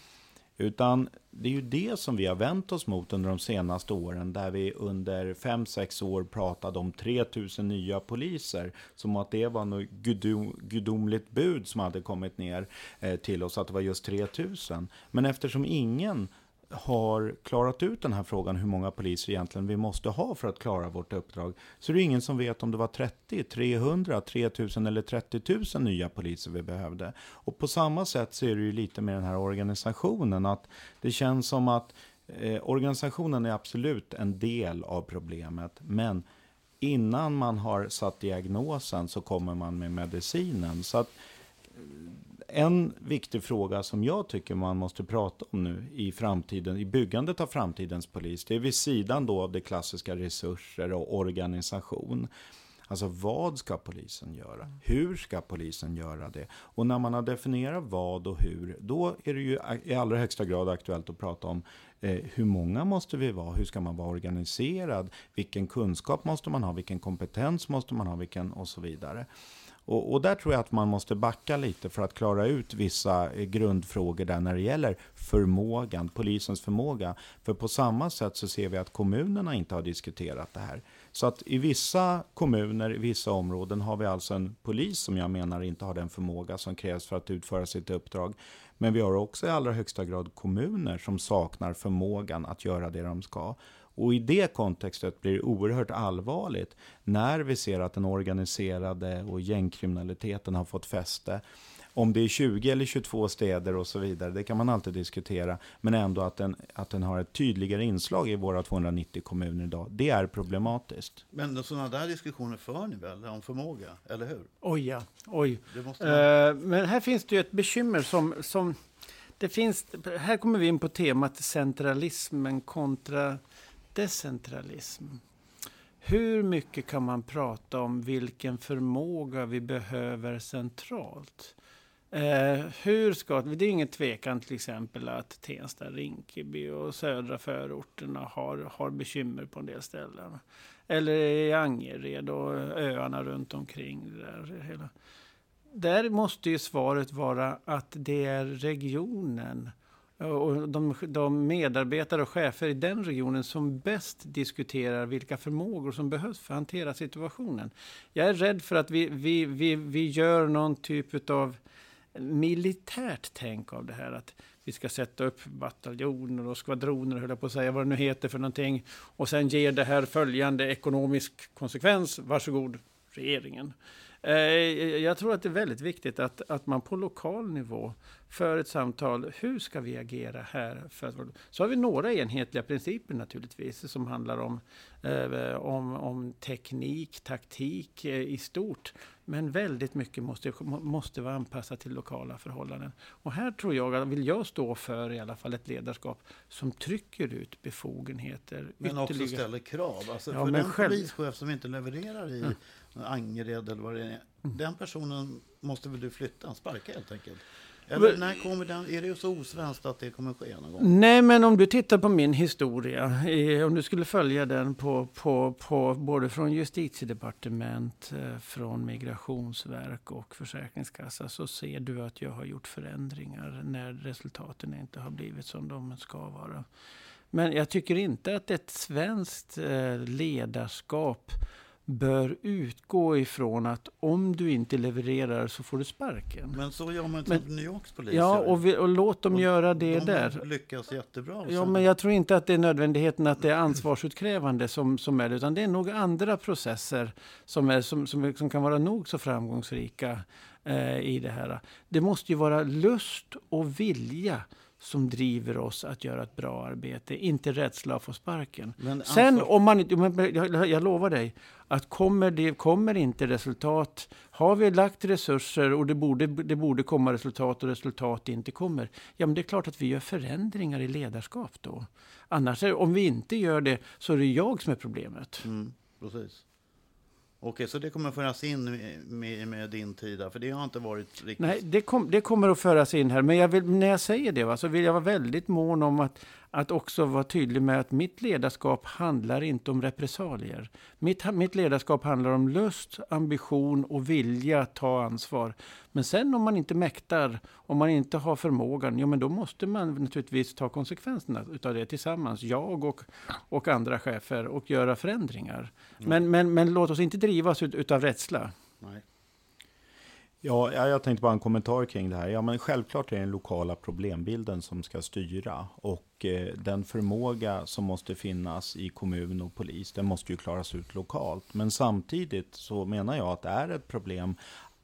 Utan det är ju det som vi har vänt oss mot under de senaste åren, där vi under 5-6 år pratade om 3000 nya poliser, som att det var något gudom, gudomligt bud som hade kommit ner eh, till oss, att det var just 3000. Men eftersom ingen har klarat ut den här frågan hur många poliser egentligen vi måste ha för att klara vårt uppdrag. Så det är ingen som vet om det var 30, 300, 3000 eller 30 000 nya poliser vi behövde. Och på samma sätt så är det ju lite med den här organisationen att det känns som att eh, organisationen är absolut en del av problemet, men innan man har satt diagnosen så kommer man med medicinen. Så att en viktig fråga som jag tycker man måste prata om nu i framtiden, i byggandet av framtidens polis, det är vid sidan då av det klassiska resurser och organisation. Alltså vad ska polisen göra? Hur ska polisen göra det? Och när man har definierat vad och hur, då är det ju i allra högsta grad aktuellt att prata om eh, hur många måste vi vara? Hur ska man vara organiserad? Vilken kunskap måste man ha? Vilken kompetens måste man ha? Vilken och så vidare. Och, och där tror jag att man måste backa lite för att klara ut vissa eh, grundfrågor där när det gäller förmågan, polisens förmåga. För på samma sätt så ser vi att kommunerna inte har diskuterat det här. Så att i vissa kommuner, i vissa områden har vi alltså en polis som jag menar inte har den förmåga som krävs för att utföra sitt uppdrag. Men vi har också i allra högsta grad kommuner som saknar förmågan att göra det de ska. Och i det kontextet blir det oerhört allvarligt när vi ser att den organiserade och gängkriminaliteten har fått fäste. Om det är 20 eller 22 städer och så vidare, det kan man alltid diskutera. Men ändå att den, att den har ett tydligare inslag i våra 290 kommuner idag, det är problematiskt. Men sådana där diskussioner för ni väl om förmåga, eller hur? Oj ja, oj. Det måste man... Eh, men här finns det ju ett bekymmer som, som det finns, här kommer vi in på temat centralismen kontra decentralism. Hur mycket kan man prata om vilken förmåga vi behöver centralt? Eh, hur ska, det är ingen tvekan till exempel att Tensta, Rinkeby och södra förorterna har, har bekymmer på en del ställen. Eller i Angered och öarna runt omkring. Där, hela. där måste ju svaret vara att det är regionen och de, de medarbetare och chefer i den regionen som bäst diskuterar vilka förmågor som behövs för att hantera situationen. Jag är rädd för att vi, vi, vi, vi gör någon typ av militärt tänk av det här. Att vi ska sätta upp bataljoner och skvadroner, höll jag på att säga, vad det nu heter för någonting. Och sen ger det här följande ekonomisk konsekvens. Varsågod, regeringen. Eh, jag tror att det är väldigt viktigt att, att man på lokal nivå för ett samtal. Hur ska vi agera här? För så har vi några enhetliga principer naturligtvis som handlar om, eh, om, om teknik, taktik eh, i stort. Men väldigt mycket måste, måste vara anpassat till lokala förhållanden. Och här tror jag, vill jag stå för i alla fall ett ledarskap som trycker ut befogenheter. Men också ställer krav. Alltså ja, för den själv... polischef som inte levererar i mm. Angered eller vad det är. Mm. Den personen måste väl du flytta, sparka helt enkelt? Eller när kommer den, är det så osvenskt att det kommer ske någon gång? Nej, men om du tittar på min historia, om du skulle följa den på, på, på både från justitiedepartement, eh, från migrationsverk och försäkringskassa så ser du att jag har gjort förändringar när resultaten inte har blivit som de ska vara. Men jag tycker inte att ett svenskt eh, ledarskap bör utgå ifrån att om du inte levererar så får du sparken. Men så gör man till New Yorks poliser. Ja, och, vi, och låt dem och göra det de där. De lyckas jättebra. Ja, men jag tror inte att det är nödvändigheten att det är ansvarsutkrävande som, som är det, utan det är nog andra processer som, är, som, som, som kan vara nog så framgångsrika eh, i det här. Det måste ju vara lust och vilja som driver oss att göra ett bra arbete, inte rädsla att få sparken. Men Sen alltså... om man jag, jag lovar dig, att kommer det kommer inte resultat, har vi lagt resurser och det borde, det borde komma resultat och resultat inte kommer, ja men det är klart att vi gör förändringar i ledarskap då. Annars, om vi inte gör det, så är det jag som är problemet. Mm, precis. Okej, så det kommer att föras in med, med, din tid för det har inte varit riktigt... Nej, det, kom, det kommer att föras in här, men jag vill, när jag säger det va, så vill jag vara väldigt mån om att att också vara tydlig med att mitt ledarskap handlar inte om repressalier. Mitt, mitt ledarskap handlar om lust, ambition och vilja att ta ansvar. Men sen om man inte mäktar, om man inte har förmågan, ja men då måste man naturligtvis ta konsekvenserna utav det tillsammans, jag och, och andra chefer, och göra förändringar. Mm. Men, men, men låt oss inte drivas ut, utav rädsla. Nej. Ja, jag tänkte bara en kommentar kring det här. Ja, men självklart är det den lokala problembilden som ska styra och eh, den förmåga som måste finnas i kommun och polis, den måste ju klaras ut lokalt. Men samtidigt så menar jag att det är ett problem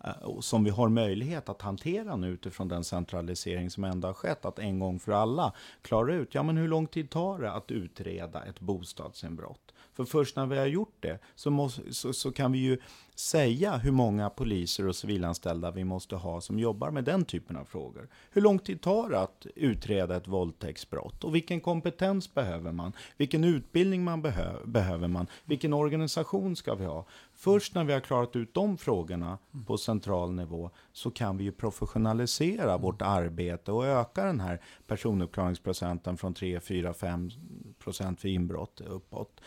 eh, som vi har möjlighet att hantera nu utifrån den centralisering som ändå har skett, att en gång för alla klara ut, ja men hur lång tid tar det att utreda ett bostadsinbrott? För först när vi har gjort det så, måste, så, så, kan vi ju säga hur många poliser och civilanställda vi måste ha som jobbar med den typen av frågor. Hur lång tid tar det att utreda ett våldtäktsbrott? Och vilken kompetens behöver man? Vilken utbildning man behö behöver man? Vilken organisation ska vi ha? Först när vi har klarat ut de frågorna på central nivå så kan vi ju professionalisera vårt arbete och öka den här personuppklaringsprocenten från 3, 4, 5 procent för inbrott uppåt.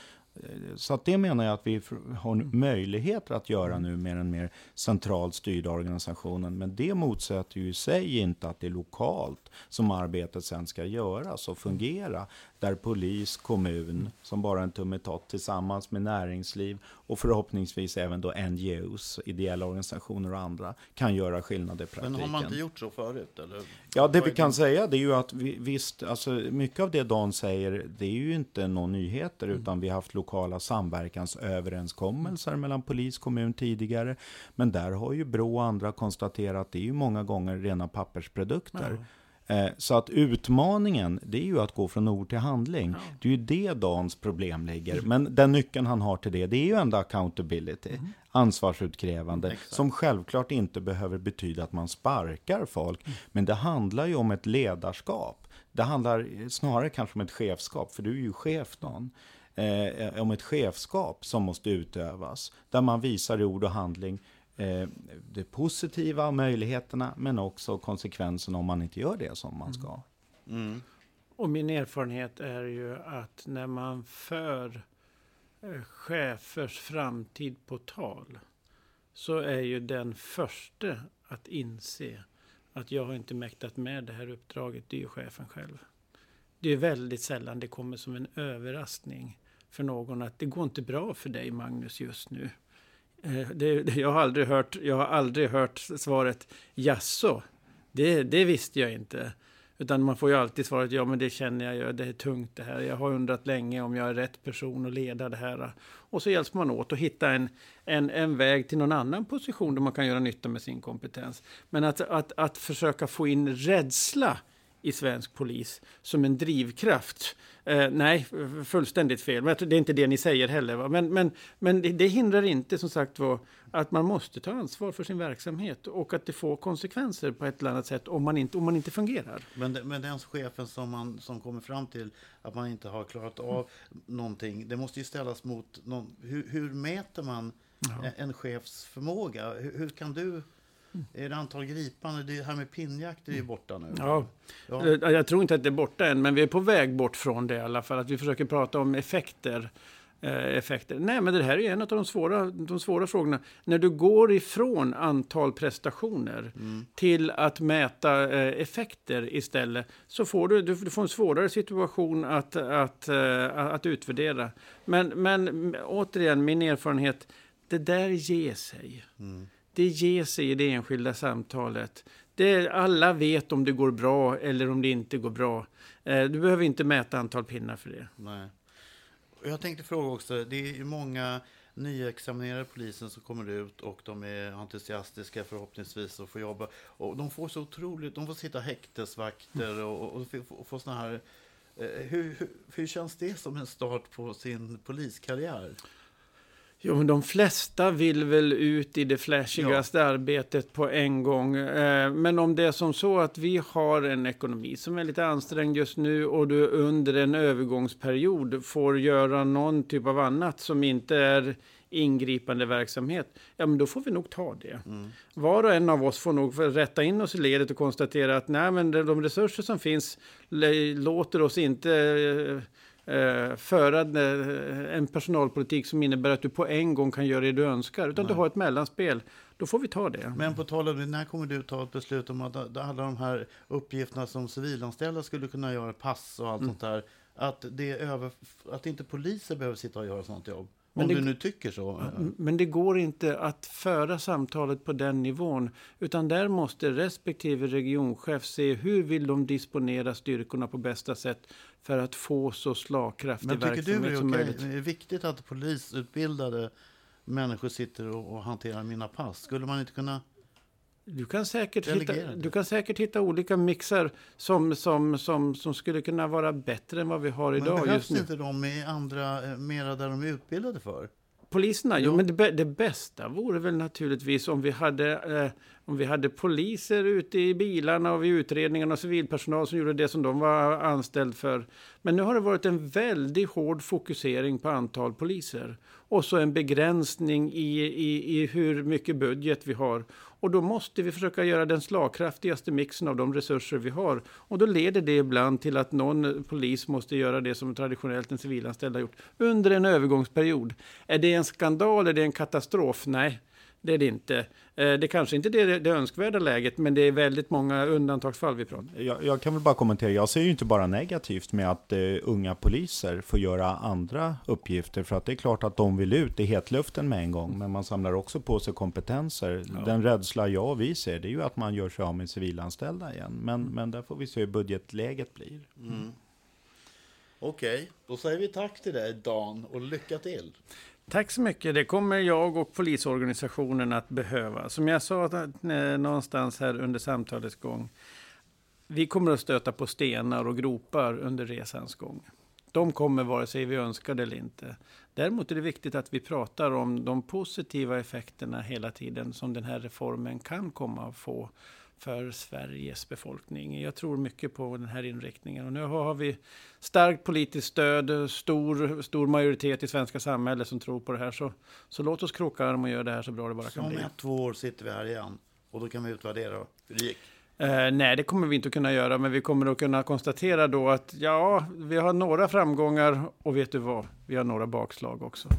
Så att det menar jag att vi har möjligheter att göra nu med den mer centralt styrda organisationen. Men det motsätter ju i sig inte att det är lokalt som arbetet sen ska göras och fungera där polis, kommun, som bara en tummetott tillsammans med näringsliv och förhoppningsvis även då NGOs, ideella organisationer och andra, kan göra skillnad i praktiken. Men har man inte gjort så förut? Eller? Ja, det vi kan säga det är ju att vi, visst, alltså mycket av det Dan säger, det är ju inte någon nyheter, mm. utan vi har haft lokala samverkansöverenskommelser mm. mellan polis och kommun tidigare. Men där har ju Brå och andra konstaterat att det är ju många gånger rena pappersprodukter. Mm. Eh, så att utmaningen, det är ju att gå från ord till handling. Ja. Det är ju det Dans problem ligger. Men den nyckeln han har till det, det är ju ändå accountability. Mm. Ansvarsutkrävande. Mm, som självklart inte behöver betyda att man sparkar folk. Mm. Men det handlar ju om ett ledarskap. Det handlar snarare kanske om ett chefskap, för du är ju chef Dan. Eh, om ett chefskap som måste utövas. Där man visar i ord och handling eh, de positiva möjligheterna men också konsekvenserna om man inte gör det som man ska. Mm. Och min erfarenhet är ju att när man för eh, chefers framtid på tal så är ju den första att inse att jag har inte mäktat med det här uppdraget, det är ju chefen själv. Det är väldigt sällan det kommer som en överraskning för någon att det går inte bra för dig Magnus just nu. Eh, det, det, jag, har aldrig hört, jag har aldrig hört svaret jaså, det, det visste jag inte. Utan man får ju alltid svaret, ja men det känner jag ju, det är tungt det här. Jag har undrat länge om jag är rätt person att leda det här. Och så hjälps man åt att hitta en, en, en väg till någon annan position där man kan göra nytta med sin kompetens. Men att, att, att försöka få in rädsla i svensk polis som en drivkraft. Eh, nej, fullständigt fel. Men det är inte det ni säger heller. Va? Men, men, men det, det hindrar inte som sagt var att man måste ta ansvar för sin verksamhet och att det får konsekvenser på ett eller annat sätt om man inte, om man inte fungerar. Men, men den chefen som, man, som kommer fram till att man inte har klarat av mm. någonting, det måste ju ställas mot någon, hur, hur mäter man ja. en chefs förmåga? Hur, hur kan du är det antal gripande? Det här med pinnjakt är ju borta nu. Ja. ja. Eh, jag tror inte att det är borta än, men vi är på väg bort från det i alla fall. Att vi försöker prata om effekter. Eh, effekter. Nej, men det här är en av de svåra, de svåra frågorna. När du går ifrån antal prestationer mm. till att mäta eh, effekter istället, så får du, du, får en svårare situation att, att, att utvärdera. Men, men återigen, min erfarenhet, det där ger sig. Mm det ger sig i det enskilda samtalet. Det, alla vet om det går bra eller om det inte går bra. Eh, du behöver inte mäta antal pinnar för det. Nej. Jag tänkte fråga också, det är ju många nyexaminerade poliser som kommer ut och de är entusiastiska förhoppningsvis och får jobba. Och de får så otroligt, de får sitta häktesvakter och, och, och få sådana här... Eh, hur, hur, hur känns det som en start på sin poliskarriär? Jo, men de flesta vill väl ut i det flashigaste ja. arbetet på en gång. Eh, men om det är som så att vi har en ekonomi som är lite ansträngd just nu och du under en övergångsperiod får göra någon typ av annat som inte är ingripande verksamhet, ja men då får vi nog ta det. Mm. Var och en av oss får nog rätta in oss i ledet och konstatera att nej, men de resurser som finns låter oss inte eh, föra eh, en personalpolitik som innebär att du på en gång kan göra det du önskar. Utan Nej. du har ett mellanspel. Då får vi ta det. Men på tal om det, när kommer du ta ett beslut om att alla de här uppgifterna som civilanställda skulle kunna göra, pass och allt mm. sånt där, att, det över, att inte poliser behöver sitta och göra sånt jobb? Men Om det, du nu tycker så. Men det går inte att föra samtalet på den nivån. Utan där måste respektive regionchef se hur vill de disponera styrkorna på bästa sätt för att få så slagkraftig verksamhet som möjligt. Men tycker du det är viktigt att polisutbildade människor sitter och, och hanterar mina pass? Skulle man inte kunna du kan, säkert hitta, du kan säkert hitta olika mixar som, som, som, som skulle kunna vara bättre än vad vi har idag. Men behövs inte de i andra, eh, mera där de är utbildade för? Poliserna? Jo, jo men det, det, bästa vore väl naturligtvis om vi hade eh, om vi hade poliser ute i bilarna och vid utredningarna och civilpersonal som gjorde det som de var anställd för. Men nu har det varit en väldigt hård fokusering på antal poliser. Och så en begränsning i, i, i hur mycket budget vi har. Och då måste vi försöka göra den slagkraftigaste mixen av de resurser vi har. Och då leder det ibland till att någon polis måste göra det som traditionellt en civilanställd har gjort under en övergångsperiod. Är det en skandal? Är det en katastrof? Nej, det är det inte. Eh, det kanske inte är det, det önskvärda läget, men det är väldigt många undantagsfall vi pratar om. Jag, jag, kan väl bara kommentera, jag ser ju inte bara negativt med att eh, unga poliser får göra andra uppgifter, för att det är klart att de vill ut i hetluften med en gång, men man samlar också på sig kompetenser. Ja. Den rädsla jag och vi ser, det är ju att man gör sig av med civilanställda igen, men, mm. men där får vi se hur budgetläget blir. Mm. Okej, okay. då säger vi tack till dig Dan och lycka till. Tack så mycket. Det kommer jag och polisorganisationen att behöva. Som jag sa eh, någonstans här under samtalets gång. Vi kommer att stöta på stenar och gropar under resans gång. De kommer vare sig vi önskar det eller inte. Däremot är det viktigt att vi pratar om de positiva effekterna hela tiden som den här reformen kan komma att få för Sveriges befolkning. Jag tror mycket på den här inriktningen. Och nu har vi starkt politiskt stöd, stor, stor majoritet i svenska samhället som tror på det här. Så, så låt oss kroka arm och göra det här så bra det bara kan bli. Om ett, två år sitter vi här igen och då kan vi utvärdera hur det gick. Eh, nej, det kommer vi inte att kunna göra, men vi kommer att kunna konstatera då att ja, vi har några framgångar och vet du vad, vi har några bakslag också.